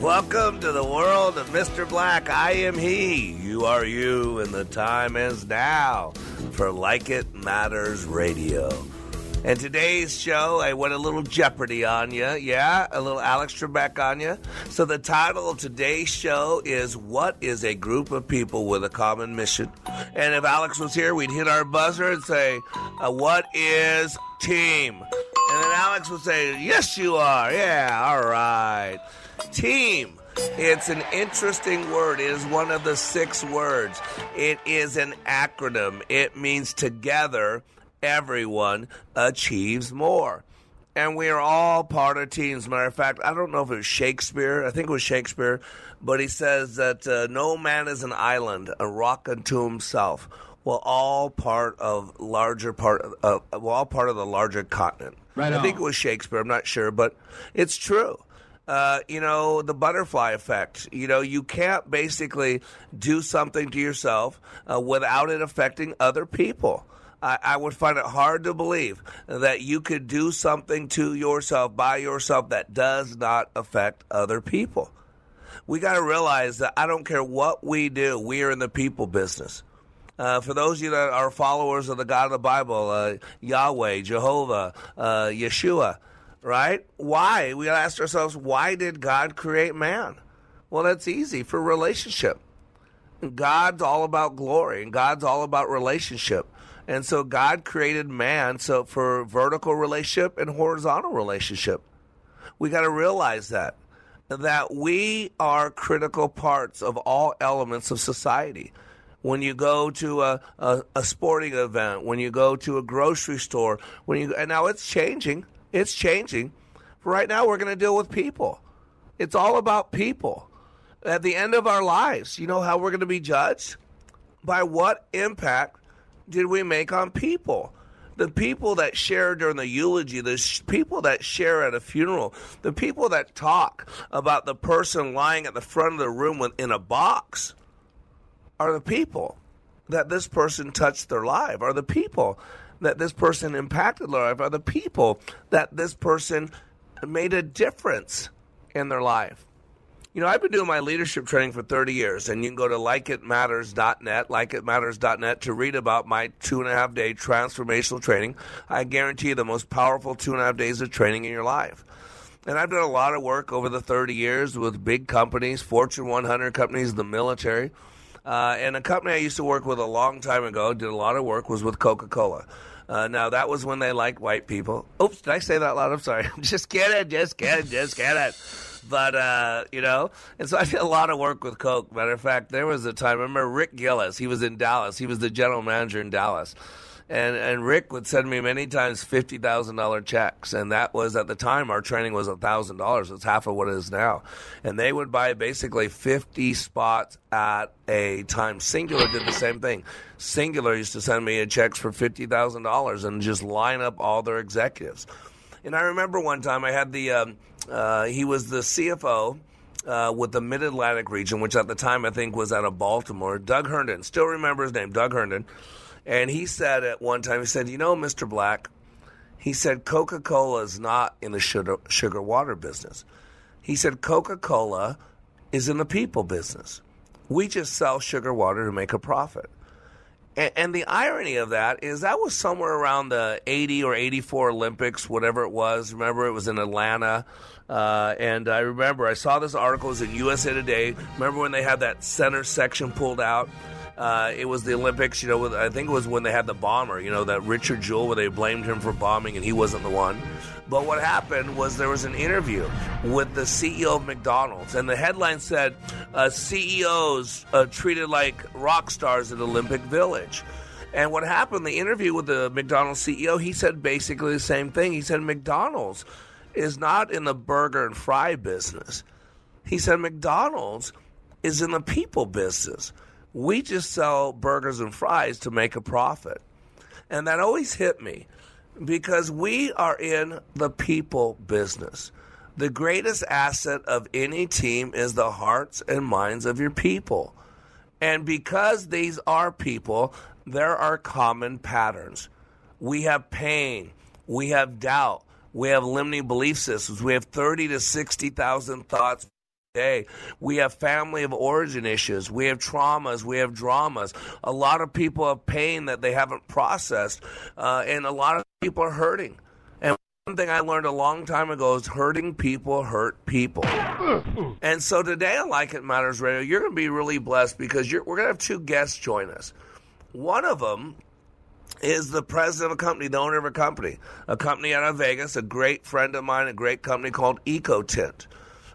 Welcome to the world of Mr. Black. I am he. You are you, and the time is now for Like It Matters Radio. And today's show, I went a little Jeopardy on you. Yeah, a little Alex Trebek on you. So the title of today's show is What is a Group of People with a Common Mission? And if Alex was here, we'd hit our buzzer and say, uh, What is team? And then Alex would say, Yes, you are. Yeah, all right. Team. It's an interesting word. It is one of the six words. It is an acronym. It means together, everyone achieves more. And we are all part of teams. Matter of fact, I don't know if it was Shakespeare. I think it was Shakespeare. But he says that uh, no man is an island, a rock unto himself. Well, all part of larger part, of, uh, well, all part of the larger continent. Right I think it was Shakespeare. I'm not sure, but it's true uh, you know, the butterfly effect. You know, you can't basically do something to yourself uh, without it affecting other people. I, I would find it hard to believe that you could do something to yourself by yourself that does not affect other people. We got to realize that I don't care what we do, we are in the people business. Uh, for those of you that are followers of the God of the Bible, uh, Yahweh, Jehovah, uh, Yeshua, right? Why? We ask ourselves, why did God create man? Well, that's easy for relationship. God's all about glory, and God's all about relationship. And so God created man so for vertical relationship and horizontal relationship. We got to realize that that we are critical parts of all elements of society. When you go to a, a, a sporting event, when you go to a grocery store, when you and now it's changing. It's changing. Right now, we're going to deal with people. It's all about people. At the end of our lives, you know how we're going to be judged? By what impact did we make on people? The people that share during the eulogy, the sh- people that share at a funeral, the people that talk about the person lying at the front of the room with, in a box are the people that this person touched their life, are the people that this person impacted their life, are the people that this person made a difference in their life. You know, I've been doing my leadership training for 30 years, and you can go to likeitmatters.net, likeitmatters.net to read about my two and a half day transformational training. I guarantee you the most powerful two and a half days of training in your life. And I've done a lot of work over the 30 years with big companies, Fortune 100 companies, the military. Uh, and a company I used to work with a long time ago, did a lot of work, was with Coca Cola. Uh, now, that was when they liked white people. Oops, did I say that loud? I'm sorry. just kidding, just kidding, just kidding. But, uh, you know, and so I did a lot of work with Coke. Matter of fact, there was a time, I remember Rick Gillis, he was in Dallas. He was the general manager in Dallas. And, and Rick would send me many times $50,000 checks. And that was, at the time, our training was $1,000. It's half of what it is now. And they would buy basically 50 spots at a time. Cingular did the same thing. Cingular used to send me checks for $50,000 and just line up all their executives. And I remember one time I had the, um, uh, he was the CFO uh, with the Mid Atlantic region, which at the time I think was out of Baltimore. Doug Herndon, still remember his name, Doug Herndon. And he said at one time, he said, You know, Mr. Black, he said, Coca Cola is not in the sugar, sugar water business. He said, Coca Cola is in the people business. We just sell sugar water to make a profit. And, and the irony of that is that was somewhere around the 80 or 84 Olympics, whatever it was. Remember, it was in Atlanta. Uh, and I remember I saw this article it was in USA Today. Remember when they had that center section pulled out? Uh, it was the Olympics, you know. With, I think it was when they had the bomber, you know, that Richard Jewell, where they blamed him for bombing and he wasn't the one. But what happened was there was an interview with the CEO of McDonald's, and the headline said, uh, "CEOs uh, treated like rock stars at Olympic Village." And what happened? The interview with the McDonald's CEO, he said basically the same thing. He said McDonald's is not in the burger and fry business. He said McDonald's is in the people business. We just sell burgers and fries to make a profit. And that always hit me because we are in the people business. The greatest asset of any team is the hearts and minds of your people. And because these are people, there are common patterns. We have pain, we have doubt, we have limiting belief systems, we have 30 to 60,000 thoughts day. We have family of origin issues. We have traumas. We have dramas. A lot of people have pain that they haven't processed, uh, and a lot of people are hurting. And one thing I learned a long time ago is hurting people hurt people. And so today on Like It Matters Radio, you're going to be really blessed because we're going to have two guests join us. One of them is the president of a company, the owner of a company, a company out of Vegas, a great friend of mine, a great company called EcoTint.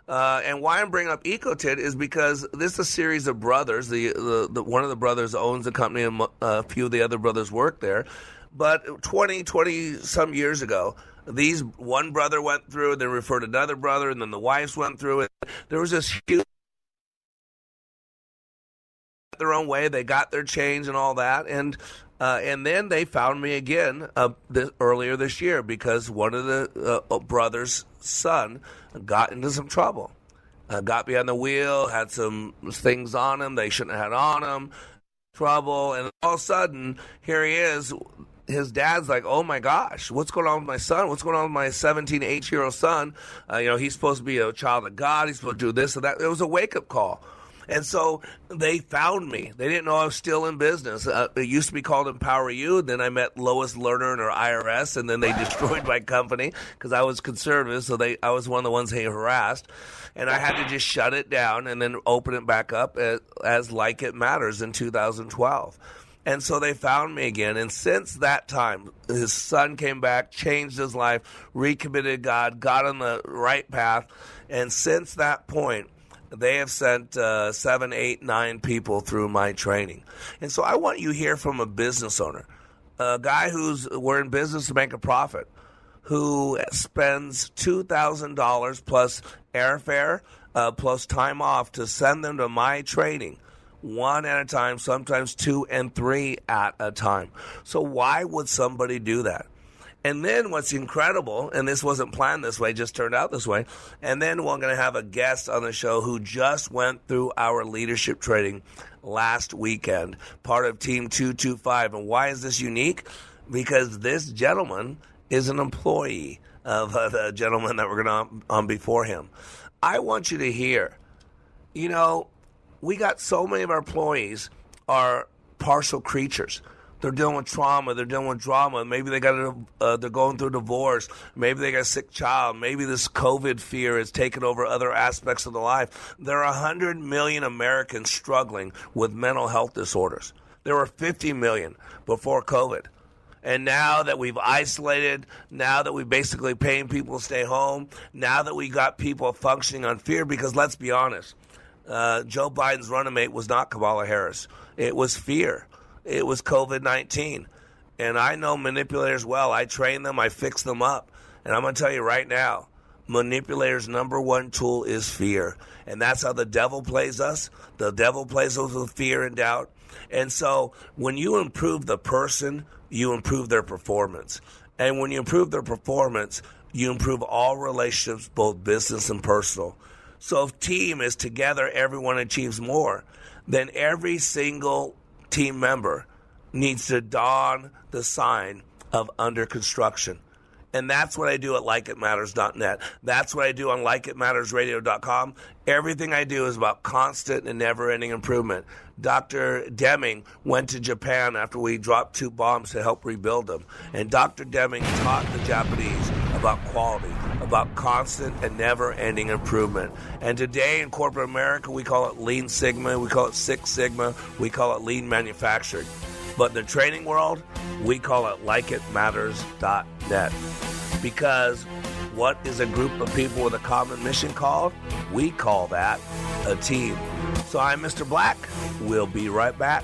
Uh, and why I'm bringing up EcoTint is because this is a series of brothers. The, the, the one of the brothers owns the company, and uh, a few of the other brothers work there. But 20, 20 some years ago, these one brother went through, and then referred another brother, and then the wives went through it. There was this huge their own way. They got their change and all that, and uh, and then they found me again uh, this, earlier this year because one of the uh, brothers' son got into some trouble. Uh, got behind the wheel, had some things on him they shouldn't have had on him, trouble, and all of a sudden, here he is. His dad's like, "Oh my gosh, what's going on with my son? What's going on with my 17, 18 year old son? Uh, you know, he's supposed to be a child of God. He's supposed to do this and that." It was a wake up call. And so they found me. They didn't know I was still in business. Uh, it used to be called Empower You. Then I met Lois Lerner and her IRS, and then they destroyed my company because I was conservative. So they, I was one of the ones they harassed, and I had to just shut it down and then open it back up as, as Like It Matters in 2012. And so they found me again. And since that time, his son came back, changed his life, recommitted God, got on the right path. And since that point, they have sent uh, seven, eight, nine people through my training. And so I want you to hear from a business owner, a guy who's we're in business to make a profit, who spends $2,000 plus airfare uh, plus time off to send them to my training one at a time, sometimes two and three at a time. So, why would somebody do that? And then what's incredible, and this wasn't planned this way, just turned out this way. And then we're going to have a guest on the show who just went through our leadership training last weekend, part of Team 225. And why is this unique? Because this gentleman is an employee of uh, the gentleman that we're going to on before him. I want you to hear, you know, we got so many of our employees are partial creatures they're dealing with trauma, they're dealing with drama. Maybe they got a, uh, they're going through a divorce. Maybe they got a sick child. Maybe this COVID fear has taken over other aspects of their life. There are 100 million Americans struggling with mental health disorders. There were 50 million before COVID. And now that we've isolated, now that we're basically paying people to stay home, now that we got people functioning on fear, because let's be honest, uh, Joe Biden's running mate was not Kamala Harris. It was fear it was COVID 19. And I know manipulators well. I train them, I fix them up. And I'm going to tell you right now manipulators' number one tool is fear. And that's how the devil plays us. The devil plays us with fear and doubt. And so when you improve the person, you improve their performance. And when you improve their performance, you improve all relationships, both business and personal. So if team is together, everyone achieves more, then every single team member needs to don the sign of under construction. And that's what I do at likeitmatters.net. That's what I do on likeitmattersradio.com. Everything I do is about constant and never ending improvement. Dr. Deming went to Japan after we dropped two bombs to help rebuild them. And Dr. Deming taught the Japanese about quality, about constant and never ending improvement. And today in corporate America, we call it Lean Sigma, we call it Six Sigma, we call it Lean Manufacturing. But in the training world, we call it likeitmatters.net. Because what is a group of people with a common mission called? We call that a team. So I'm Mr. Black. We'll be right back.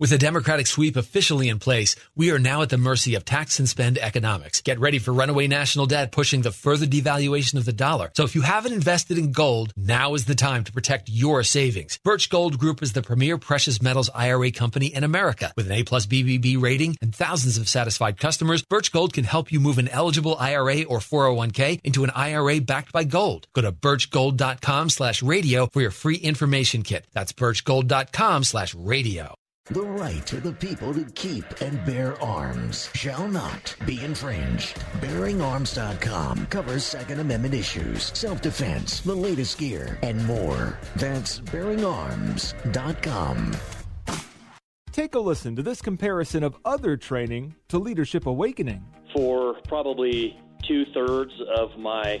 With a Democratic sweep officially in place, we are now at the mercy of tax and spend economics. Get ready for runaway national debt pushing the further devaluation of the dollar. So if you haven't invested in gold, now is the time to protect your savings. Birch Gold Group is the premier precious metals IRA company in America. With an A plus BBB rating and thousands of satisfied customers, Birch Gold can help you move an eligible IRA or 401k into an IRA backed by gold. Go to birchgold.com slash radio for your free information kit. That's birchgold.com slash radio. The right of the people to keep and bear arms shall not be infringed. BearingArms.com covers Second Amendment issues, self-defense, the latest gear, and more. That's BearingArms.com. Take a listen to this comparison of other training to Leadership Awakening. For probably two thirds of my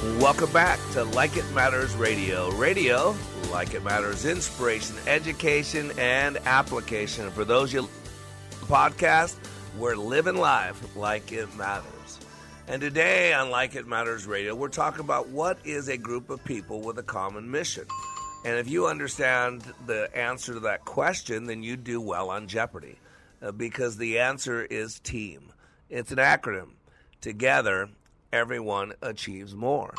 Welcome back to Like It Matters Radio. Radio, like it matters, inspiration, education, and application. For those you podcast, we're living life like it matters. And today on Like It Matters Radio, we're talking about what is a group of people with a common mission. And if you understand the answer to that question, then you do well on Jeopardy uh, because the answer is team. It's an acronym. Together, everyone achieves more.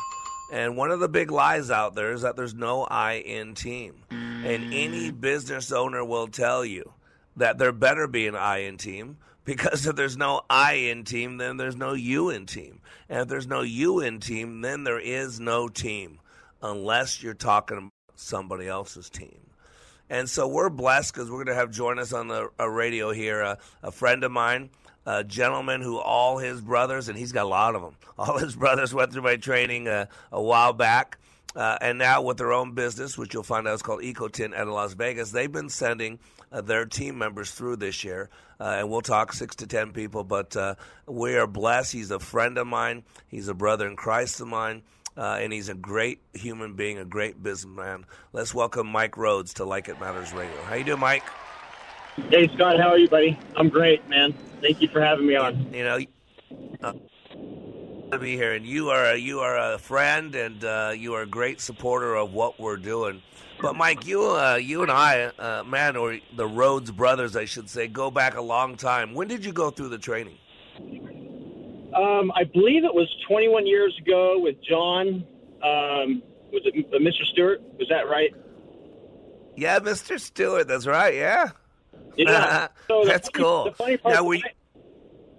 And one of the big lies out there is that there's no I in team. And any business owner will tell you that there better be an I in team because if there's no I in team, then there's no you in team. And if there's no you in team, then there is no team unless you're talking about somebody else's team. And so we're blessed because we're going to have join us on the radio here a friend of mine a gentleman who all his brothers, and he's got a lot of them, all his brothers went through my training uh, a while back. Uh, and now with their own business, which you'll find out is called Ecotint out of Las Vegas, they've been sending uh, their team members through this year. Uh, and we'll talk six to ten people, but uh, we are blessed. He's a friend of mine. He's a brother in Christ of mine. Uh, and he's a great human being, a great businessman. Let's welcome Mike Rhodes to Like It Matters Radio. How you doing, Mike? Hey, Scott. How are you, buddy? I'm great, man. Thank you for having me on. You know, uh, to be here, and you are a, you are a friend, and uh, you are a great supporter of what we're doing. But Mike, you uh, you and I, uh, man, or the Rhodes brothers, I should say, go back a long time. When did you go through the training? Um, I believe it was 21 years ago with John. Um, was it uh, Mr. Stewart? Was that right? Yeah, Mr. Stewart. That's right. Yeah. Yeah. So that's funny, cool. The funny part, now we.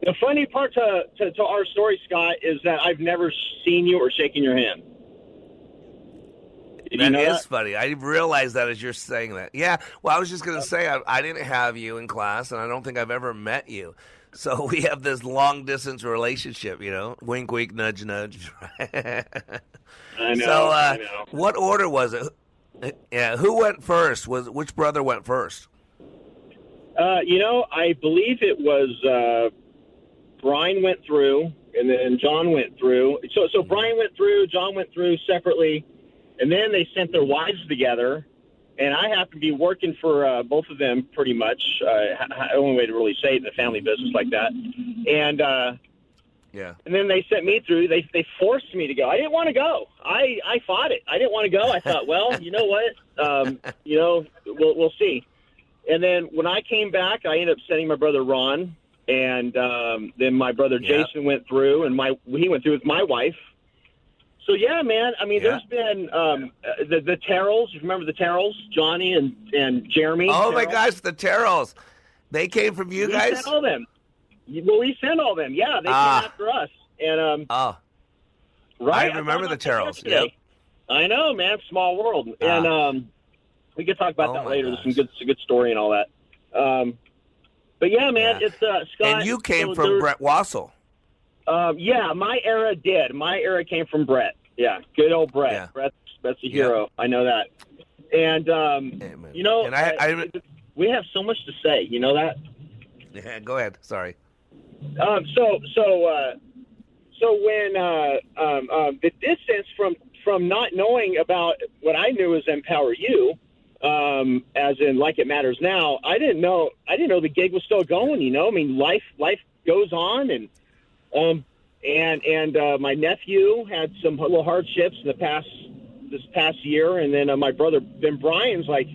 The funny part to, to, to our story, Scott, is that I've never seen you or shaken your hand. Did That you know is that? funny. I realized that as you're saying that. Yeah. Well, I was just going to say I, I didn't have you in class, and I don't think I've ever met you. So we have this long distance relationship, you know. Wink, wink, nudge, nudge. I know. so, uh, I know. what order was it? Yeah, who went first? Was which brother went first? Uh, you know, I believe it was uh, Brian went through, and then John went through. So, so Brian went through, John went through separately, and then they sent their wives together. And I happened to be working for uh, both of them pretty much. Uh, only way to really say it in a family business like that. And uh, Yeah. and then they sent me through. They they forced me to go. I didn't want to go. I I fought it. I didn't want to go. I thought, well, you know what? Um, you know, we'll we'll see. And then when I came back, I ended up sending my brother Ron, and um, then my brother Yeah. Jason went through, and my he went through with my wife. So yeah, man. I mean, Yeah. there's been um, the the Terrells. You remember the Terrells? Johnny and and Jeremy. Oh my gosh, the Terrells. They came from you we guys? sent all them. Well, we sent all them. Yeah, they Ah. came after us. And um, Oh, Right. I remember thought the Terrells. Yep. I know, man. Small world. And um, we could talk about Oh, that later. There's some good, some good story and all that. Um, but yeah, man, Yeah. it's uh, Scott. and you came so from there- Brett Wassel. Um, yeah, my era did. My era came from Brett. Yeah, good old Brett. Yeah. Brett's, Brett's a hero. I know that. And um, you know, And I- uh, we have so much to say. You know that. Yeah, go ahead. Sorry. Um, so so uh, so when uh, um, um, the distance from from not knowing about what I knew as Empower You, um, as in like it matters now, I didn't know I didn't know the gig was still going. You know, I mean, life life goes on, and um, and and uh, my nephew had some little hardships in the past this past year, and then uh, my brother Ben Brian's like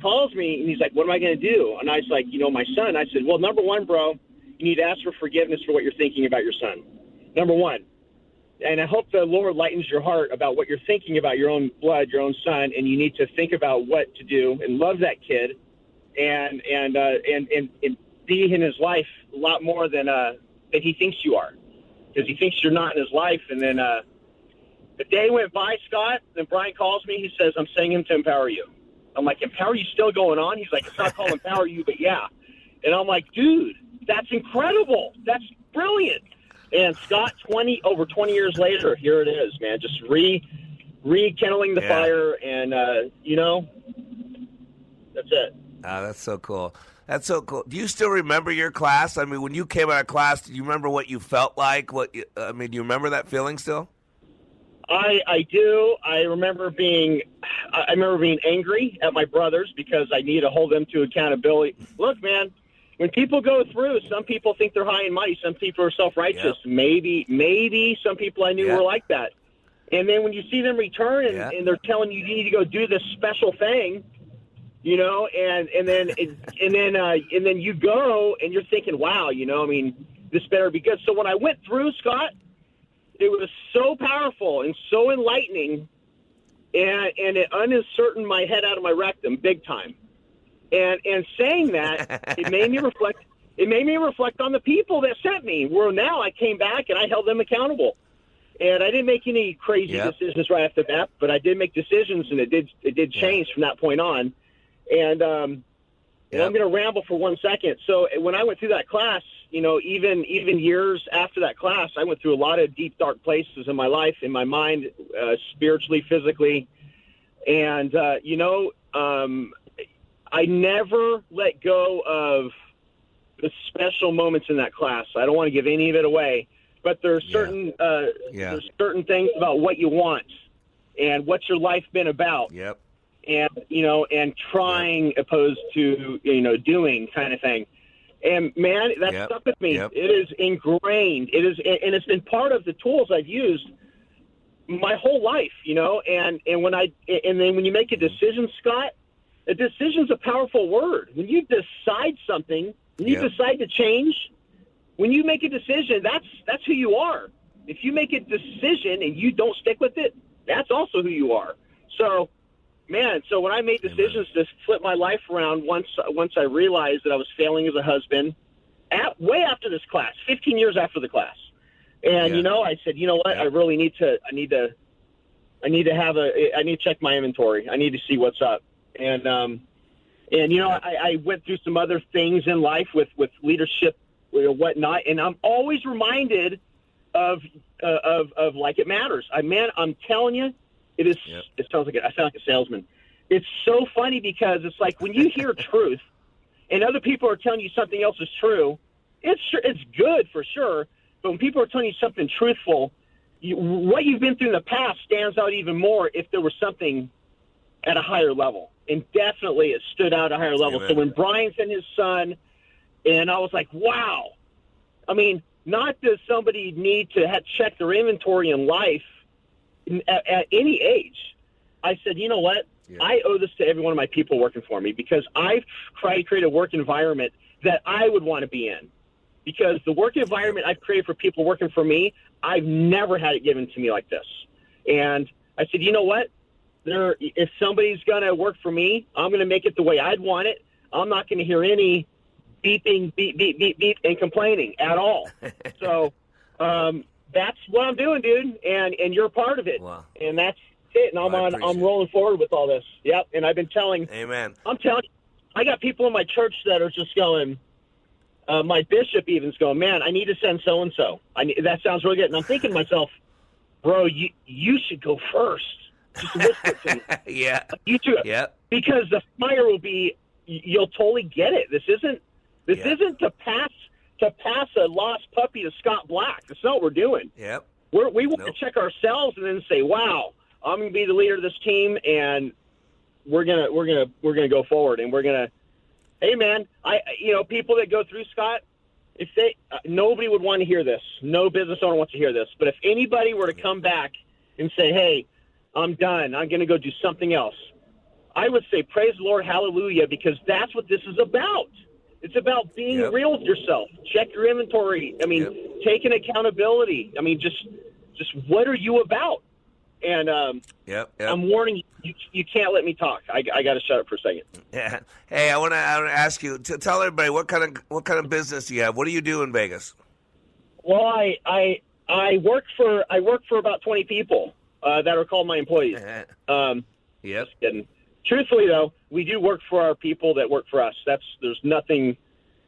calls me and he's like, "What am I going to do?" And I was like, "You know, my son." I said, "Well, number one, bro, you need to ask for forgiveness for what you're thinking about your son. Number one." And I hope the Lord lightens your heart about what you're thinking about your own blood, your own son, and you need to think about what to do and love that kid, and and uh, and, and and be in his life a lot more than uh, than he thinks you are, because he thinks you're not in his life. And then uh, the day went by, Scott. Then Brian calls me. He says, "I'm sending him to empower you." I'm like, "Empower you still going on?" He's like, "It's not called empower you, but yeah." And I'm like, "Dude, that's incredible. That's brilliant." And Scott, 20 over 20 years later, here it is, man. Just re rekindling the Yeah. fire, and uh, you know, that's it. Ah, that's so cool. That's so cool. Do you still remember your class? I mean, when you came out of class, do you remember what you felt like? What you, I mean, do you remember that feeling still? I I do. I remember being I remember being angry at my brothers because I need to hold them to accountability. Look, man, when people go through, some people think they're high and mighty. Some people are self righteous. Maybe maybe some people I knew Yeah. were like that. And then when you see them return and, Yeah. and they're telling you you need to go do this special thing, you know, and and then and then uh, and then you go and you're thinking, wow, you know, I mean, this better be good. So when I went through, Scott, it was so powerful and so enlightening, and and it uncertained my head out of my rectum big time. And and saying that, it made me reflect. It made me reflect on the people that sent me. Where now I came back and I held them accountable. And I didn't make any crazy Yep. decisions right off the bat, but I did make decisions, and it did it did change from that point on. And um, and I'm going to ramble for one second. So when I went through that class, you know, even even years after that class, I went through a lot of deep, dark places in my life, in my mind, uh, spiritually, physically, and uh, you know, um, I never let go of the special moments in that class. I don't want to give any of it away, but there's certain uh, Yeah. there's certain things about what you want and what's your life been about. Yep. And you know, and trying opposed to you know doing kind of thing. And man, that Yep. stuck with me. Yep. It is ingrained. It is, and it's been part of the tools I've used my whole life. You know, and and when I and then when you make a decision, Scott, a decision's a powerful word. When you decide something, when you Yep. decide to change, when you make a decision, that's that's who you are. If you make a decision and you don't stick with it, that's also who you are. So, man, so when I made decisions to flip my life around once once I realized that I was failing as a husband, at, way after this class, 15 years after the class, and Yeah. you know, I said, you know what, I really need to, I need to, I need to have a, I need to check my inventory. I need to see what's up, and um, and you know, I, I went through some other things in life with with leadership or whatnot, and I'm always reminded of uh, of of like it matters. I man, I'm telling you, it is. It sounds like a, I sound like a salesman. It's so funny because it's like when you hear truth, and other people are telling you something else is true. It's it's good for sure, but when people are telling you something truthful, you, what you've been through in the past stands out even more if there was something at a higher level. And definitely it stood out at a higher level. So when Brian sent his son, and I was like, wow. I mean, not does somebody need to have check their inventory in life at, at any age. I said, you know what? I owe this to every one of my people working for me because I've tried to create a work environment that I would want to be in. Because the work environment I've created for people working for me, I've never had it given to me like this. And I said, you know what? There, if somebody's going to work for me, I'm going to make it the way I'd want it. I'm not going to hear any beeping, beep, beep, beep, beep, and complaining at all. so um, that's what I'm doing, dude, and and you're part of it. And that's it. And I'm I on. I'm rolling forward with all this. Yep. And I've been telling. Amen. I'm telling I got people in my church that are just going. Uh, my bishop even's going, man. I need to send so and so. I need, that sounds really good. And I'm thinking to myself, bro, you you should go first. Just whisper to me. yeah. You too. Yep. Because the fire will be. You'll totally get it. This isn't. This Yeah. isn't to pass to pass a lost puppy to Scott Black. That's not what we're doing. Yep. We're, we want to check ourselves and then say, "Wow, I'm going to be the leader of this team, and we're gonna we're gonna we're gonna go forward, and we're gonna." Hey, man, I you know people that go through Scott, if they uh, nobody would want to hear this. No business owner wants to hear this. But if anybody were to come back and say, "Hey, I'm done. I'm going to go do something else," I would say, "Praise the Lord, Hallelujah," because that's what this is about. It's about being Yep. real with yourself. Check your inventory. I mean, taking accountability. I mean, just just what are you about? And um, Yep. Yep. I'm warning you, you, you can't let me talk. I, I got to shut up for a second. Yeah. Hey, I want to I want to ask you to tell everybody what kind of what kind of business do you have? What do you do in Vegas? Well, I I I work for I work for about 20 people uh, that are called my employees. Um, yep. And truthfully, though, we do work for our people that work for us. That's there's nothing,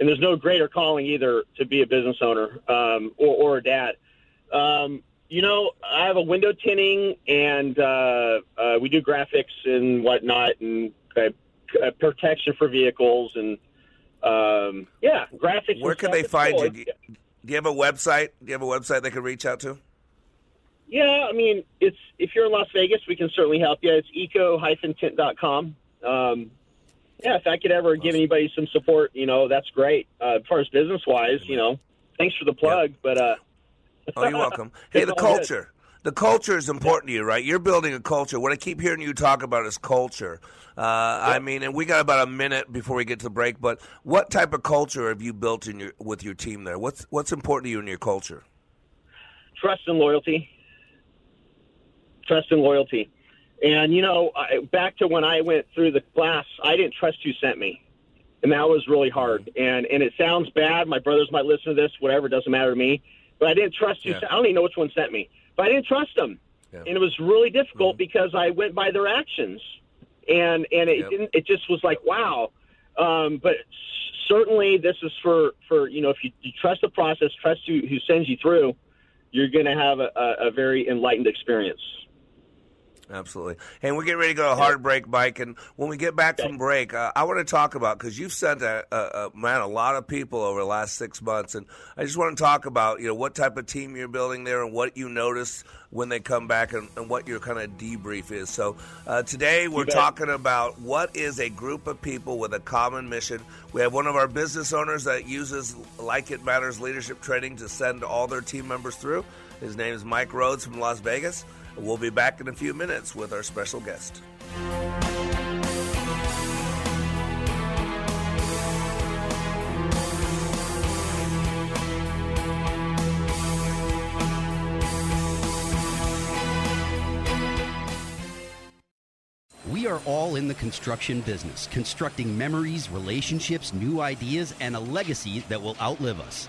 and there's no greater calling either to be a business owner um, or, or a dad. Um, you know, I have a window tinting, and uh, uh, we do graphics and whatnot, and uh, uh, protection for vehicles, and um, yeah, graphics. and Where can they find cool. you? do you have a website? Do you have a website they can reach out to? Yeah, I mean, it's if you're in Las Vegas, we can certainly help you. It's eco-tint.com. Um, yeah, if I could ever give anybody some support, you know, that's great. Uh, as far as business wise, you know, thanks for the plug. But uh, Oh, you're welcome. Hey, the culture. The culture is important to you, right? You're building a culture. What I keep hearing you talk about is culture. Uh, I mean, and we got about a minute before we get to the break. But what type of culture have you built in your with your team there? What's what's important to you in your culture? trust and loyalty. Trust and loyalty. And, you know, I, back to when I went through the class, I didn't trust who sent me. And that was really hard. And and it sounds bad. My brothers might listen to this, whatever, it doesn't matter to me. But I didn't trust who Yeah. sent I don't even know which one sent me. But I didn't trust them. And it was really difficult because I went by their actions. And and it Yep. didn't it just was like, wow. Um, but certainly, this is for for you know if you, you trust the process, trust who, who sends you through, you're going to have a, a, a very enlightened experience. Absolutely. And we're getting ready to go to hard break, Mike. And when we get back from break, uh, I want to talk about because you've sent a, a, a, man a lot of people over the last six months, and I just want to talk about you know what type of team you're building there and what you notice when they come back and, and what your kind of debrief is. So uh, today we're talking about what is a group of people with a common mission. We have one of our business owners that uses Like It Matters leadership training to send all their team members through. His name is Mike Rhodes from Las Vegas. We'll be back in a few minutes with our special guest. We are all in the construction business, constructing memories, relationships, new ideas, and a legacy that will outlive us.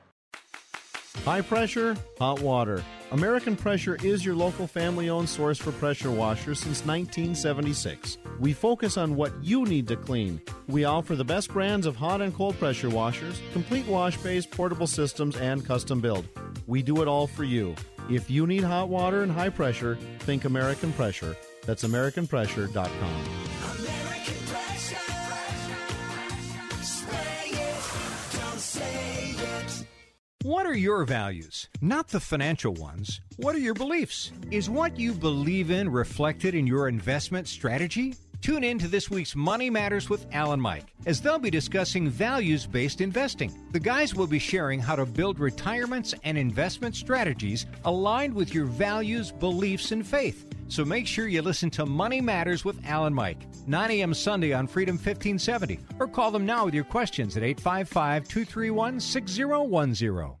High pressure, hot water. American Pressure is your local family owned source for pressure washers since 1976. We focus on what you need to clean. We offer the best brands of hot and cold pressure washers, complete wash bays, portable systems, and custom build. We do it all for you. If you need hot water and high pressure, think American Pressure. That's AmericanPressure.com. What are your values? Not the financial ones. What are your beliefs? Is what you believe in reflected in your investment strategy? Tune in to this week's Money Matters with Alan Mike as they'll be discussing values based investing. The guys will be sharing how to build retirements and investment strategies aligned with your values, beliefs, and faith. So make sure you listen to Money Matters with Alan Mike, 9 a.m. Sunday on Freedom 1570, or call them now with your questions at 855 231 6010.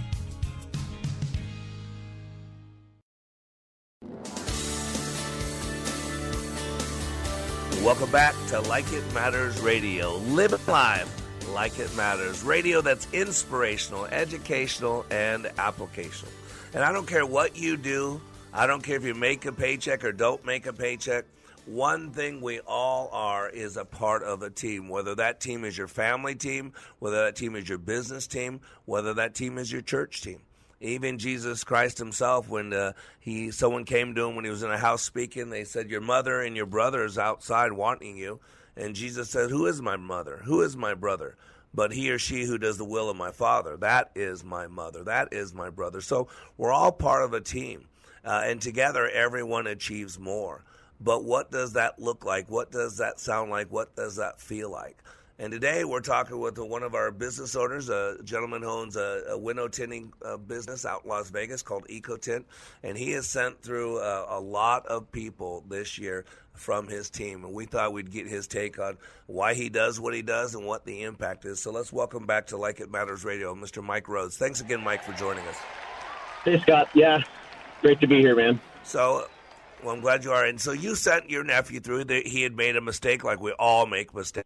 Welcome back to Like It Matters Radio. Live live like it matters. Radio that's inspirational, educational, and applicational. And I don't care what you do, I don't care if you make a paycheck or don't make a paycheck. One thing we all are is a part of a team, whether that team is your family team, whether that team is your business team, whether that team is your church team even Jesus Christ himself, when uh, he someone came to him when he was in a house speaking, they said, "Your mother and your brother is outside wanting you." And Jesus said, "Who is my mother? Who is my brother?" But he or she who does the will of my Father, that is my mother, that is my brother. So we're all part of a team, uh, and together everyone achieves more. But what does that look like? What does that sound like? What does that feel like? And today we're talking with one of our business owners, a gentleman who owns a, a window tinting uh, business out in Las Vegas called EcoTint. And he has sent through uh, a lot of people this year from his team. And we thought we'd get his take on why he does what he does and what the impact is. So let's welcome back to Like It Matters Radio, Mr. Mike Rhodes. Thanks again, Mike, for joining us. Hey, Scott. Yeah, great to be here, man. So, well, I'm glad you are. And so you sent your nephew through. that he had made a mistake, like we all make mistakes.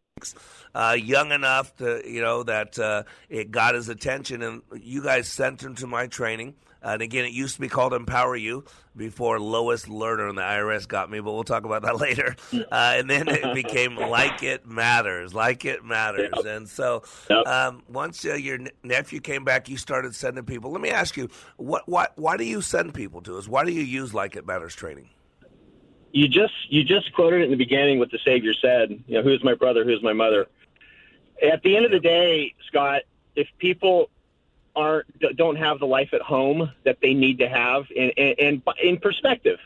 Uh, young enough to, you know, that uh, it got his attention, and you guys sent him to my training. And again, it used to be called Empower You before Lois Lerner and the IRS got me, but we'll talk about that later. Uh, and then it became Like It Matters, Like It Matters. Yep. And so yep. um, once uh, your nephew came back, you started sending people. Let me ask you, what, why, why do you send people to us? Why do you use Like It Matters training? You just you just quoted it in the beginning what the Savior said. You know, who's my brother? Who's my mother? At the end of the day, Scott, if people aren't don't have the life at home that they need to have and, and, and in perspective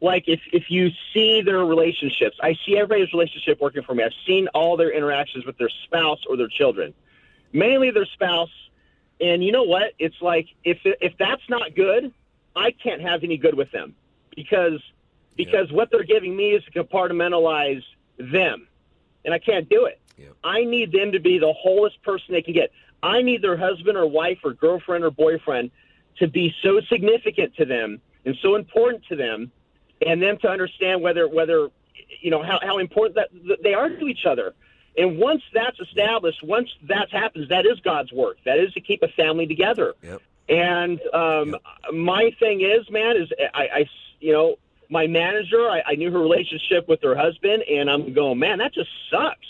like if if you see their relationships i see everybody's relationship working for me i've seen all their interactions with their spouse or their children mainly their spouse and you know what it's like if if that's not good i can't have any good with them because because yeah. what they're giving me is to compartmentalize them and i can't do it yeah. i need them to be the wholest person they can get I need their husband or wife or girlfriend or boyfriend to be so significant to them and so important to them, and them to understand whether whether you know how, how important that, they are to each other. And once that's established, once that happens, that is God's work. That is to keep a family together. Yep. And um, yep. my thing is, man, is I, I you know, my manager, I, I knew her relationship with her husband, and I'm going, man, that just sucks.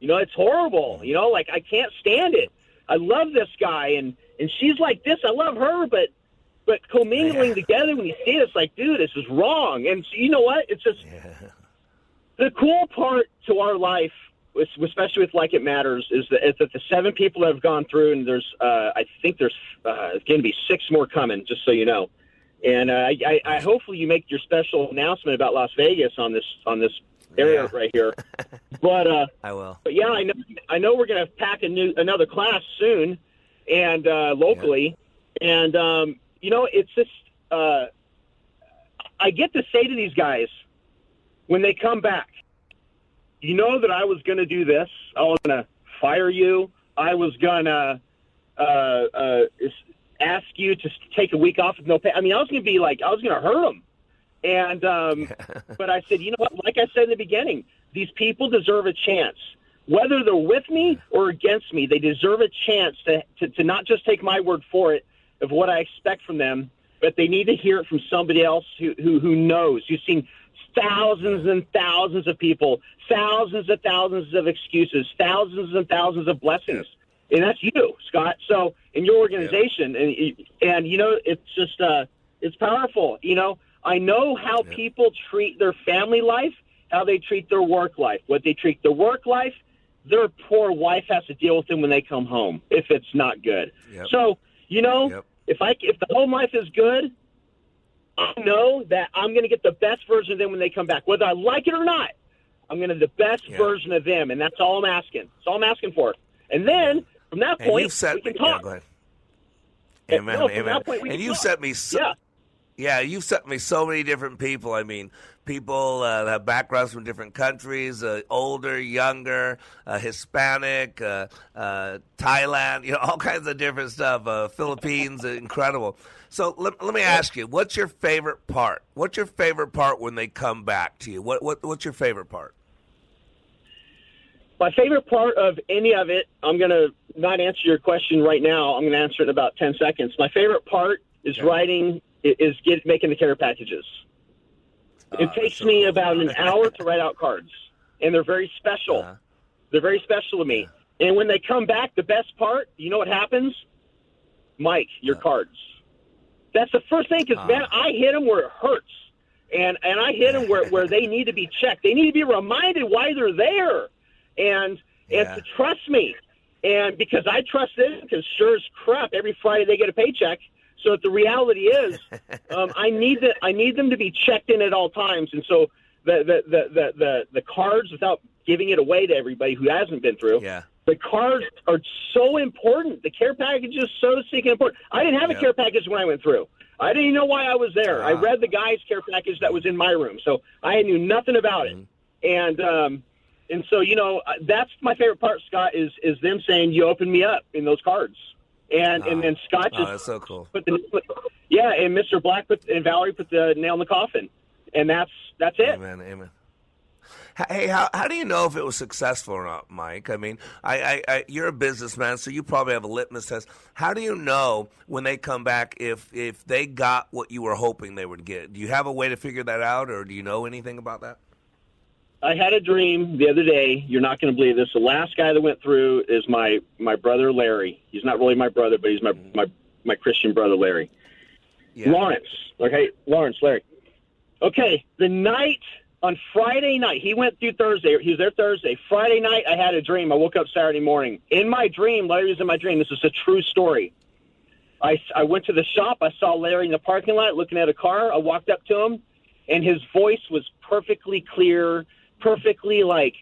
You know, it's horrible. You know, like I can't stand it. I love this guy, and and she's like this. I love her, but but commingling yeah. together when you see it, it's like, dude, this is wrong. And so, you know what? It's just yeah. the cool part to our life, especially with like it matters, is that, is that the seven people that have gone through, and there's uh, I think there's uh, going to be six more coming, just so you know. And uh, I, I, I hopefully you make your special announcement about Las Vegas on this on this area yeah. right here. But uh, I will. But yeah, I know. I know we're going to pack a new another class soon, and uh, locally, yeah. and um, you know, it's just uh, I get to say to these guys when they come back, you know that I was going to do this. I was going to fire you. I was going to uh, uh, ask you to take a week off with no pay. I mean, I was going to be like, I was going to hurt them. And um, but I said, you know what? Like I said in the beginning, these people deserve a chance. Whether they're with me or against me, they deserve a chance to, to, to not just take my word for it of what I expect from them, but they need to hear it from somebody else who, who, who knows. You've seen thousands and thousands of people, thousands and thousands of excuses, thousands and thousands of blessings. And that's you, Scott. So in your organization, and and you know, it's just uh, it's powerful. You know, I know how yep. people treat their family life, how they treat their work life. What they treat their work life, their poor wife has to deal with them when they come home if it's not good. Yep. So, you know, if I if the home life is good, I know that I'm going to get the best version of them when they come back, whether I like it or not. I'm going to the best version of them, and that's all I'm asking. That's all I'm asking for. And then from that point, set, we can talk. Yeah, Amen. No, amen. Point, and you talk. set me so, yeah. Yeah, you've sent me so many different people. I mean, people uh, have backgrounds from different countries, uh, older, younger, uh, Hispanic, uh, uh, Thailand, you know, all kinds of different stuff. Uh, Philippines, incredible. So let, let me ask you, what's your favorite part? What's your favorite part when they come back to you? What, what What's your favorite part? My favorite part of any of it, I'm going to not answer your question right now. I'm going to answer it in about 10 seconds. My favorite part is okay. writing is get making the care packages. it ah, takes so me cool. about an hour to write out cards, and they're very special. Uh-huh. They're very special to me. Yeah. And when they come back, the best part, you know what happens? Mike, your uh cards. That's the first thing because man, I hit them where it hurts, and and I hit them where where they need to be checked. They need to be reminded why they're there, and yeah. and to trust me, and because I trust them, because sure as crap, every Friday they get a paycheck so the reality is, um, I need the, I need them to be checked in at all times, and so the the the the, the, the cards without giving it away to everybody who hasn't been through. Yeah. The cards are so important. The care package is so stinking important. I didn't have a Yeah. care package when I went through. I didn't even know why I was there. I Ah. read the guy's care package that was in my room, so I knew nothing about it. And um, and so you know uh, that's my favorite part, Scott, is is them saying you opened me up in those cards, and and then Scott Oh, just that's so cool. put the yeah, and Mr. Black put and Valerie put the nail in the coffin, and that's that's it. Amen. Amen. Hey, how, how do you know if it was successful or not, Mike? I mean, I, I, I, you're a businessman, so you probably have a litmus test. How do you know when they come back if if they got what you were hoping they would get? Do you have a way to figure that out, or do you know anything about that? I had a dream the other day. You're not going to believe this. The last guy that went through is my my brother Larry. He's not really my brother, but he's my my my Christian brother Larry. Lawrence. Okay, Lawrence, Larry. Okay, the night on Friday night, he went through Thursday. He was there Thursday. Friday night, I had a dream. I woke up Saturday morning. In my dream, Larry was in my dream. This is a true story. I, I went to the shop. I saw Larry in the parking lot looking at a car. I walked up to him, and his voice was perfectly clear, perfectly like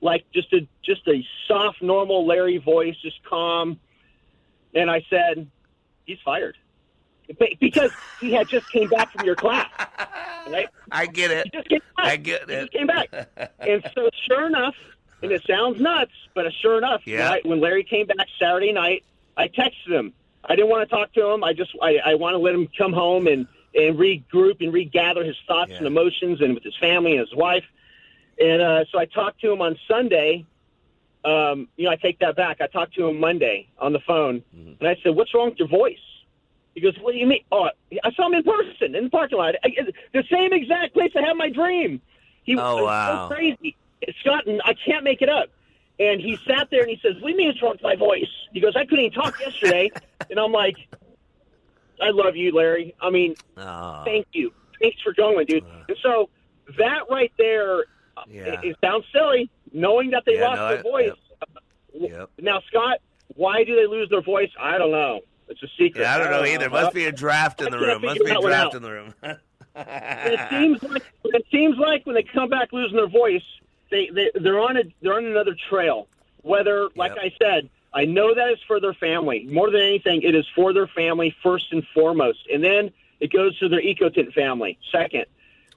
like just a just a soft, normal Larry voice, just calm. And I said, "He's fired," because he had just came back from your class. Right? I get it. He just came back. I get He it. just came back. and so, sure enough, and it sounds nuts, but sure enough, Yeah. when, when Larry came back Saturday night, I texted him. I didn't want to talk to him. I just I, I want to let him come home and and regroup and regather his thoughts and emotions and with his family and his wife. And uh, so I talked to him on Sunday. Um, you know, I take that back. I talked to him Monday on the phone, and I said, "What's wrong with your voice?" He goes, "What do you mean?" Oh, I saw him in person in the parking lot, I, the same exact place I had my dream. He Oh, was wow. so crazy, Scott, and I can't make it up. And he sat there and he says, "What do you mean it's wrong with my voice?" He goes, "I couldn't even talk yesterday," and I'm like, "I love you, Larry. I mean, Ah. thank you, thanks for going, dude." And so that right there, uh, it, it sounds silly, knowing that they Yeah, lost no, their I- voice. Now, Scott, why do they lose their voice? I don't know. It's a secret. Yeah, I don't know either. Must be a draft in the room. Must be a draft in the room. it seems like it seems like when they come back losing their voice, they, they they're on a they're on another trail. Whether, like I said, I know that is for their family. More than anything, it is for their family first and foremost, and then it goes to their ecotint family second,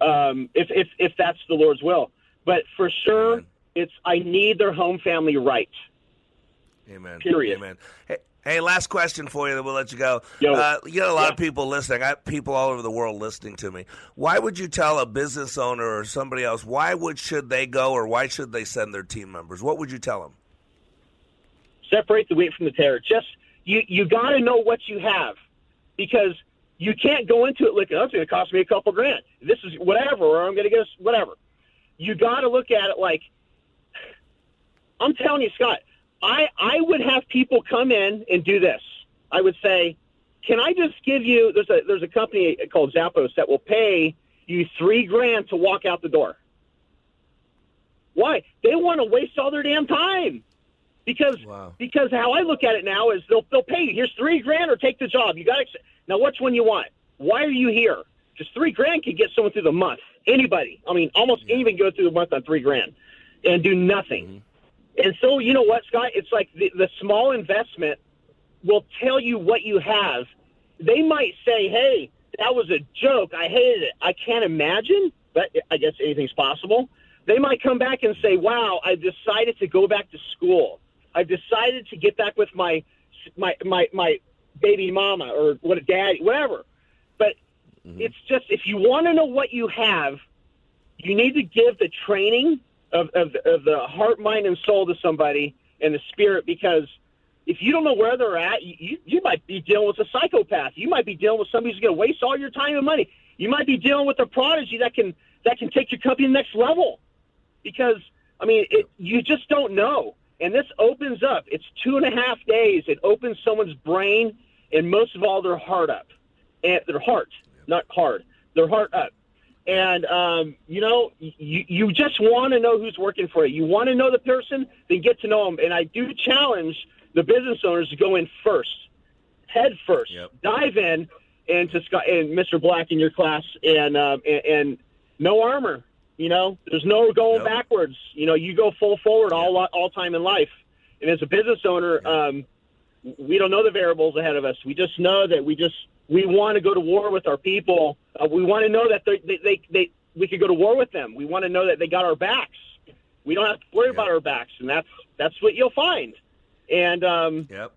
um, if if if that's the Lord's will. But for sure, it's I need their home family right. Amen. Period. Amen. Hey, hey, last question for you, then we'll let you go. Uh, you got a lot of people listening. I got people all over the world listening to me. Why would you tell a business owner or somebody else why would should they go or why should they send their team members? What would you tell them? separate the wheat from the tare. Just you you got to know what you have because you can't go into it looking, oh, it's going to cost me a couple grand. This is whatever, or I'm going to get whatever. You got to look at it like I'm telling you, Scott. I I would have people come in and do this. I would say, can I just give you? There's a there's a company called Zappos that will pay you three grand to walk out the door. Why? They want to waste all their damn time because wow. because how I look at it now is they'll they'll pay you. Here's three grand or take the job. You got to now. Which one you want? Why are you here? Because three grand could get someone through the month. Anybody. I mean, almost anybody can go through the month on three grand and do nothing. Mm-hmm. And so you know what, Scott? It's like the, the small investment will tell you what you have. They might say, "Hey, that was a joke. I hated it. I can't imagine." But I guess anything's possible. They might come back and say, "Wow, I decided to go back to school. I've decided to get back with my my my my baby mama or what a daddy, whatever." But Mm-hmm. it's just if you want to know what you have, you need to give the training of, of of the heart, mind, and soul to somebody and the spirit because if you don't know where they're at, you, you, you might be dealing with a psychopath. You might be dealing with somebody who's going to waste all your time and money. You might be dealing with a prodigy that can that can take your company to the next level. Because I mean, it, you just don't know. And this opens up. It's two and a half days. It opens someone's brain and most of all their heart up, and their heart, not hard, They're heart up. And um, you know, you you just want to know who's working for you. You want to know the person, then get to know them. And I do challenge the business owners to go in first, head first, dive in, and to Scott and Mr. Black in your class, and um, and, and no armor, You know, there's no going backwards. You know, you go full forward all all time in life. And as a business owner, um, we don't know the variables ahead of us. We just know that we just we want to go to war with our people. Uh, we want to know that they, they, they, they we could go to war with them. We want to know that they got our backs. We don't have to worry about our backs, and that's that's what you'll find. And um, yep.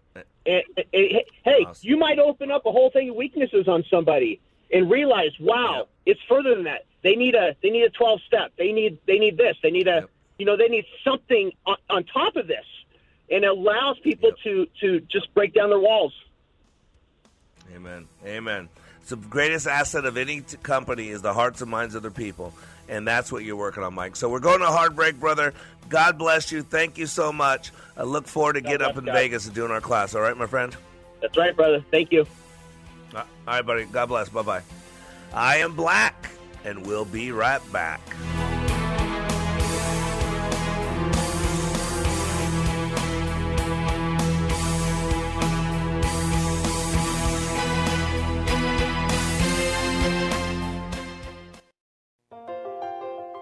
And, and, and, hey, you might open up a whole thing of weaknesses on somebody and realize, wow, it's further than that. They need a they need a twelve step. They need they need this. They need a you know they need something on, on top of this, and it allows people to to just break down their walls. Amen. Amen. It's the greatest asset of any t- company is the hearts and minds of their people. And that's what you're working on, Mike. So we're going to hard break, brother. God bless you. Thank you so much. I look forward to getting up in God. Vegas and doing our class. All right, my friend? That's right, brother. Thank you. Uh, all right, buddy. God bless. Bye bye. I am Black, and we'll be right back.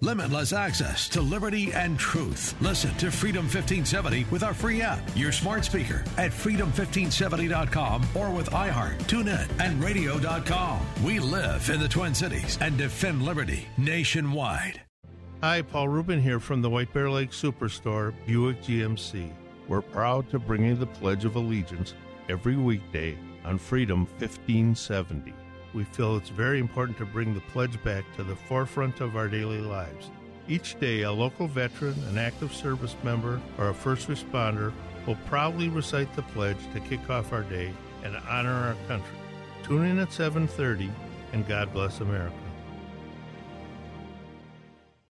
Limitless access to liberty and truth. Listen to Freedom 1570 with our free app, your smart speaker at freedom1570.com or with iHeart, TuneIn, and radio.com. We live in the Twin Cities and defend liberty nationwide. Hi, Paul Rubin here from the White Bear Lake Superstore, Buick GMC. We're proud to bring you the Pledge of Allegiance every weekday on Freedom 1570. We feel it's very important to bring the pledge back to the forefront of our daily lives. Each day, a local veteran, an active service member, or a first responder will proudly recite the pledge to kick off our day and honor our country. Tune in at 7:30 and God bless America.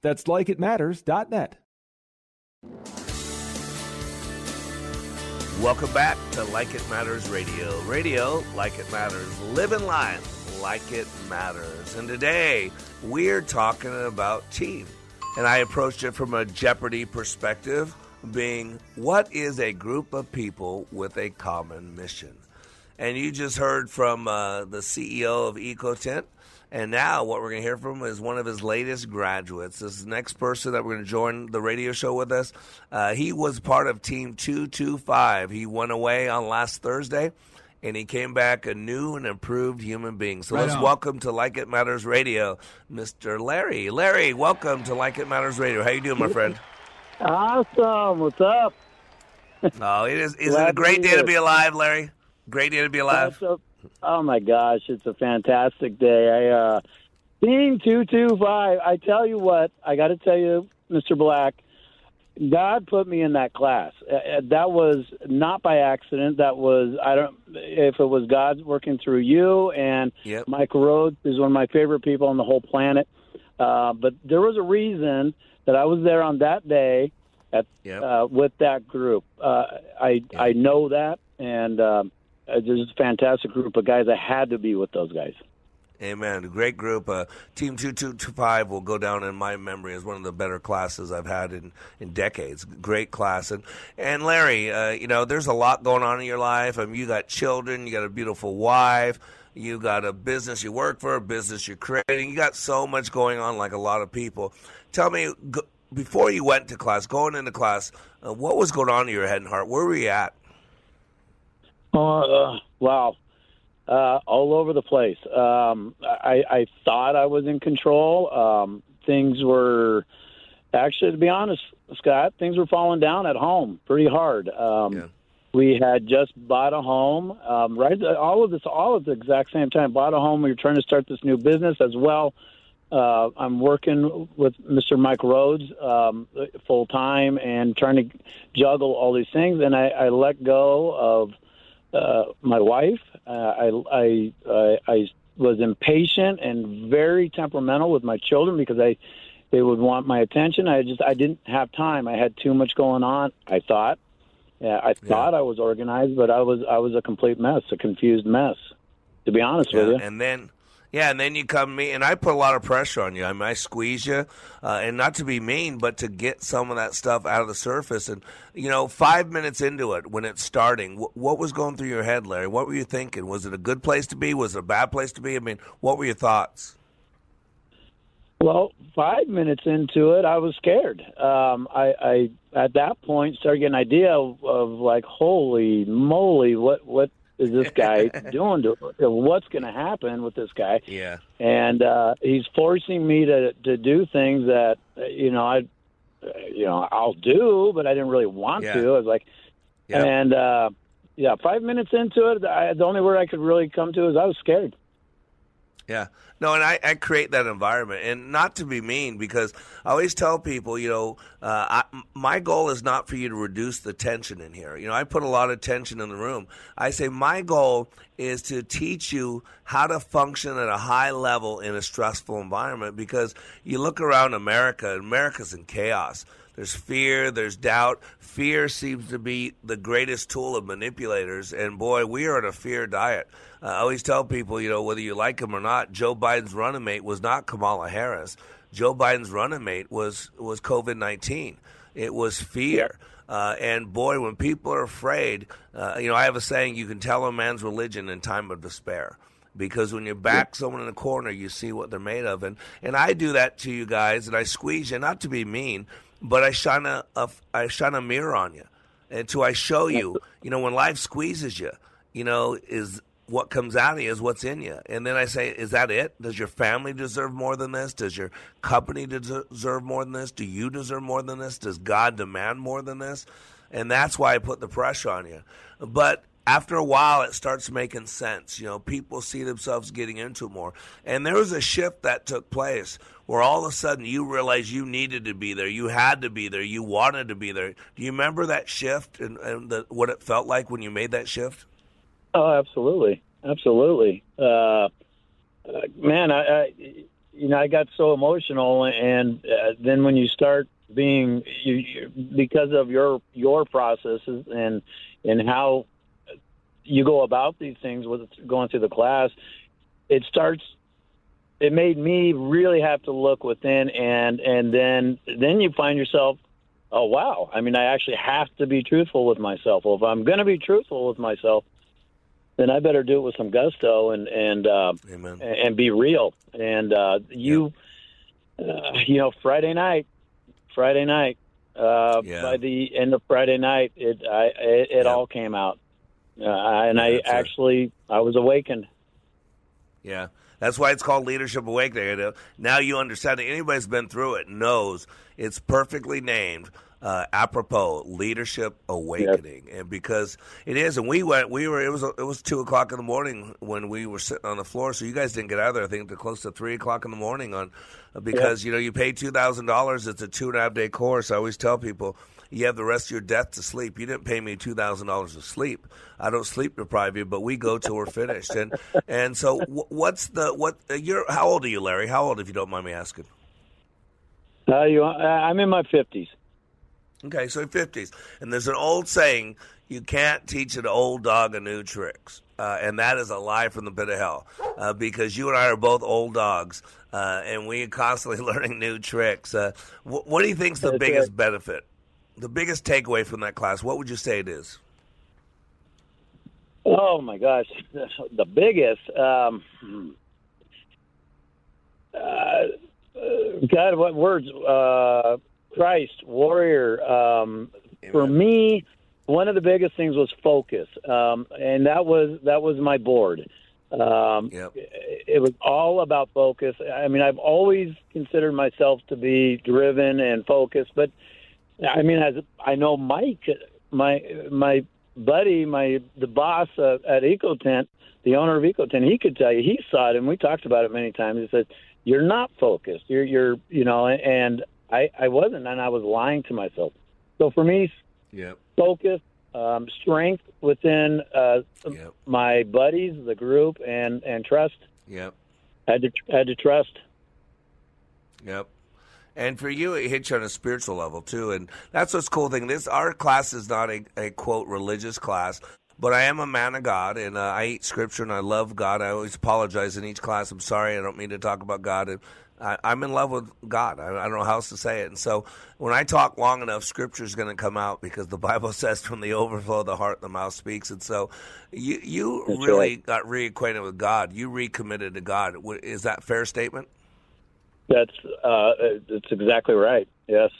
That's likeitmatters.net. Welcome back to Like It Matters Radio. Radio, like it matters. Live Living life like it matters. And today we're talking about team. And I approached it from a Jeopardy perspective, being what is a group of people with a common mission? And you just heard from uh, the CEO of EcoTint. And now, what we're going to hear from is one of his latest graduates. This next person that we're going to join the radio show with us, uh, he was part of Team 225. He went away on last Thursday, and he came back a new and improved human being. So Right let's on. welcome to Like It Matters Radio, Mr. Larry. Larry, welcome to Like It Matters Radio. How you doing, my friend? Awesome. What's up? Oh, it is. Is it a great day to be alive, Larry? Great day to be alive. That's a- oh my gosh, it's a fantastic day. I uh Team two two five. I tell you what, I got to tell you, Mr. Black, God put me in that class. Uh, uh, that was not by accident. That was I don't if it was God working through you and Yep. Mike Rhodes is one of my favorite people on the whole planet. Uh, but there was a reason that I was there on that day at uh, with that group. Uh, I I know that, and um, uh, there's a fantastic group of guys. I had to be with those guys. Amen. Great group. Uh, Team 2225 will go down in my memory as one of the better classes I've had in, in decades. Great class. And, and Larry, uh, you know, there's a lot going on in your life. I mean, you got children, you got a beautiful wife, you got a business you work for, a business you're creating. You got so much going on, like a lot of people. Tell me, go, before you went to class, going into class, uh, what was going on in your head and heart? Where were you at? Uh, wow. Uh, all over the place. Um, I, I thought I was in control. Um, things were, actually, to be honest, Scott, things were falling down at home pretty hard. Um, We had just bought a home, um, right? All of this, all at the exact same time. Bought a home. We were trying to start this new business as well. Uh, I'm working with Mr. Mike Rhodes um, full time and trying to juggle all these things. And I, I let go of uh, my wife. Uh, I, I, I, I was impatient and very temperamental with my children because I, they would want my attention. I just, I didn't have time. I had too much going on. I thought, yeah, I thought I was organized, but I was, I was a complete mess, a confused mess. To be honest with you. And then, yeah, and then you come me, and I put a lot of pressure on you. I mean, I squeeze you, uh, and not to be mean, but to get some of that stuff out of the surface. And you know, five minutes into it, when it's starting, wh- what was going through your head, Larry? What were you thinking? Was it a good place to be? Was it a bad place to be? I mean, what were your thoughts? Well, five minutes into it, I was scared. Um, I, I at that point started getting an idea of, of like, holy moly, what what is this guy doing? To, what's going to happen with this guy? Yeah. And uh, he's forcing me to to do things that uh, you know I, uh, you know, I'll do, but I didn't really want Yeah. to. I was like, Yeah. and uh, yeah, five minutes into it, I, the only word I could really come to is I was scared. Yeah. No, and I, I create that environment, and not to be mean, because I always tell people, you know, uh, I, my goal is not for you to reduce the tension in here. You know, I put a lot of tension in the room. I say my goal is to teach you how to function at a high level in a stressful environment, because you look around America, America's in chaos. There's fear, there's doubt. Fear seems to be the greatest tool of manipulators, and boy, we are on a fear diet. Uh, I always tell people, you know, whether you like him or not, Joe Biden's running mate was not Kamala Harris. Joe Biden's running mate was was COVID nineteen. It was fear. Uh, and boy, when people are afraid, uh, you know, I have a saying: you can tell a man's religion in time of despair because when you back someone in a corner, you see what they're made of. And and I do that to you guys, and I squeeze you, not to be mean, but I shine a, a I shine a mirror on you, and to I show you, you know, when life squeezes you, you know, is what comes out of you is what's in you. And then I say, is that it? Does your family deserve more than this? Does your company deserve more than this? Do you deserve more than this? Does God demand more than this? And that's why I put the pressure on you. But after a while, it starts making sense. You know, people see themselves getting into more. And there was a shift that took place where all of a sudden you realized you needed to be there. You had to be there. You wanted to be there. Do you remember that shift and, and the, what it felt like when you made that shift? Oh, absolutely, absolutely. Uh, man, I, I, you know, I got so emotional, and uh, then when you start being, you, you because of your your processes and and how you go about these things with going through the class, it starts. It made me really have to look within, and and then then you find yourself oh wow. I mean i actually have to be truthful with myself. Well if i'm going to be truthful with myself then i better do it with some gusto and and uh Amen. and be real. And uh you uh, you know friday night friday night uh Yeah. by the end of friday night it i it, it all came out. Uh, and i actually i was awakened. Yeah. That's why it's called Leadership Awakening. Now you understand it. Anybody who's been through it knows it's perfectly named uh, apropos leadership awakening, and because it is, and we went, we were, it was, it was two o'clock in the morning when we were sitting on the floor. So you guys didn't get out of there. I think to close to three o'clock in the morning on, because you know you pay two thousand dollars. It's a two and a half day course. I always tell people you have the rest of your death to sleep. You didn't pay me two thousand dollars to sleep. I don't sleep deprive you, but we go till we're finished. And and so what's the what? uh, You're how old are you, Larry? How old, if you don't mind me asking? Uh, you, uh, I'm in my fifties. Okay, so fifties, and there's an old saying: you can't teach an old dog a new tricks, uh, and that is a lie from the pit of hell. Uh, because you and I are both old dogs, uh, and we are constantly learning new tricks. Uh, wh- what do you think's the That's biggest right. benefit, the biggest takeaway from that class? What would you say it is? Oh my gosh, the biggest. Um, uh, God, what words? Uh, Christ, warrior. Um, for me, one of the biggest things was focus, um, and that was that was my board. Um, It was all about focus. I mean, I've always considered myself to be driven and focused, but I mean, as I know Mike, my my buddy, my the boss uh, at EcoTint, the owner of EcoTint, he could tell you he saw it, and we talked about it many times. He said, "You're not focused. You're you're you know," and I I wasn't, and I was lying to myself. So for me, Yep. focus, um, strength within uh, my buddies, the group, and and trust. Yep. Had to had to trust. Yep. And for you, it hits you on a spiritual level too, and that's what's cool thing. This our class is not a, a quote religious class, but I am a man of God, and uh, I eat scripture, and I love God. I always apologize in each class. I'm sorry, I don't mean to talk about God. And I, I'm in love with God. I, I don't know how else to say it. And so when I talk long enough, scripture is going to come out because the Bible says, "From the overflow of the heart, the mouth speaks." And so you you That's really right. got reacquainted with God. You recommitted to God. Is that a fair statement? That's uh, that's exactly right. Yes,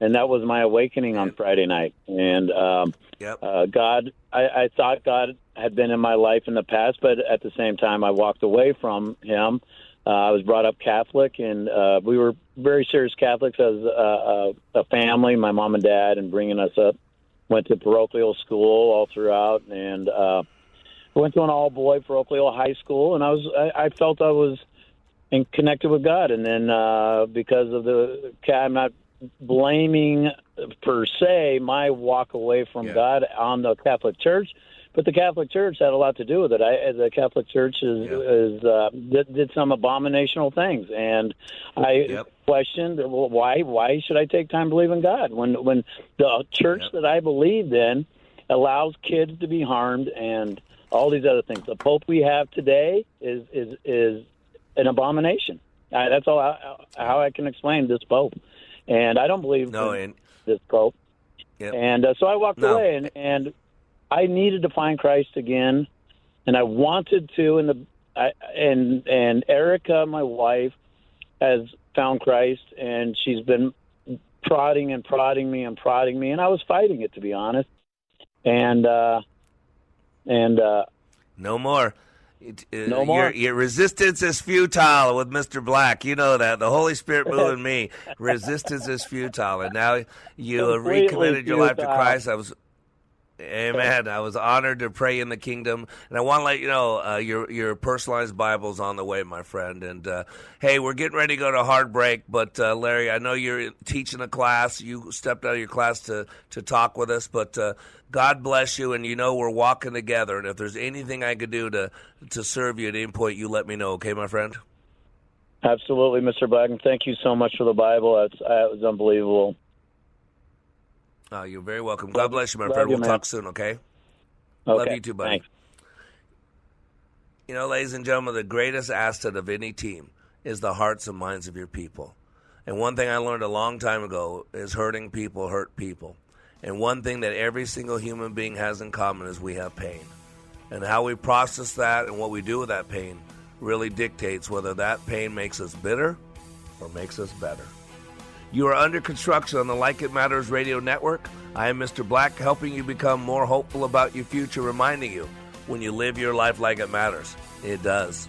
and that was my awakening on Friday night. And um, Yep. uh, God, I, I thought God had been in my life in the past, but at the same time, I walked away from Him. Uh, I was brought up Catholic, and uh, we were very serious Catholics as a, a, a family. My mom and dad, and bringing us up, went to parochial school all throughout, and uh, went to an all boy parochial high school, and I was I, I felt I was and connected with God. And then uh, because of the, I'm not blaming per se my walk away from God on the Catholic Church, but the Catholic Church had a lot to do with it. I, the Catholic Church is, is uh, did, did some abominational things, and I questioned well, why why should I take time to believe in God when when the church that I believed in allows kids to be harmed and all these other things. The Pope we have today is is is an abomination. Uh, that's all I, how I can explain this Pope, and I don't believe No, in and this Pope. Yep. And uh, so I walked No. away, and, and I needed to find Christ again, and I wanted to. And the I, and and Erica, my wife, has found Christ, and she's been prodding and prodding me and prodding me, and I was fighting it to be honest. And uh, and uh, No more. It- uh, No more. Your, your resistance is futile with Mr. Black. You know that. The Holy Spirit moving me. Resistance is futile. And now you have Completely recommitted your life to. Christ. I was. Amen. I was honored to pray in the kingdom, and I want to let you know uh, your your personalized Bible's on the way, my friend. And uh, hey, we're getting ready to go to hard break, but uh, Larry, I know you're teaching a class. You stepped out of your class to to talk with us, but uh, God bless you, and you know we're walking together. And if there's anything I could do to to serve you at any point, you let me know. Okay, my friend. absolutely, Mr. And thank you so much for the Bible. That was unbelievable. Uh, you're very welcome. God bless you, my love friend. you, We'll man. talk soon. Okay. Love you too, buddy. thanks. You know, ladies and gentlemen, the greatest asset of any team is the hearts and minds of your people. And one thing I learned a long time ago is hurting people hurt people. And one thing that every single human being has in common is we have pain. And how we process that and what we do with that pain really dictates whether that pain makes us bitter or makes us better. You are under construction on the Like It Matters radio network. I am Mr. Black, helping you become more hopeful about your future, reminding you when you live your life like it matters, it does.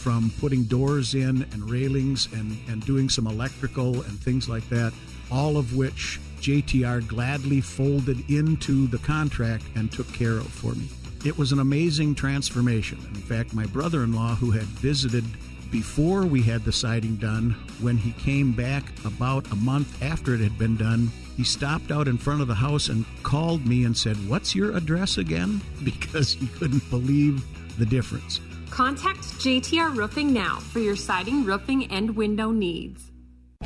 from putting doors in and railings and, and doing some electrical and things like that, all of which JTR gladly folded into the contract and took care of for me. It was an amazing transformation. In fact, my brother in law, who had visited before we had the siding done, when he came back about a month after it had been done, he stopped out in front of the house and called me and said, What's your address again? Because he couldn't believe the difference. Contact JTR Roofing now for your siding, roofing, and window needs.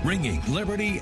Ringing Liberty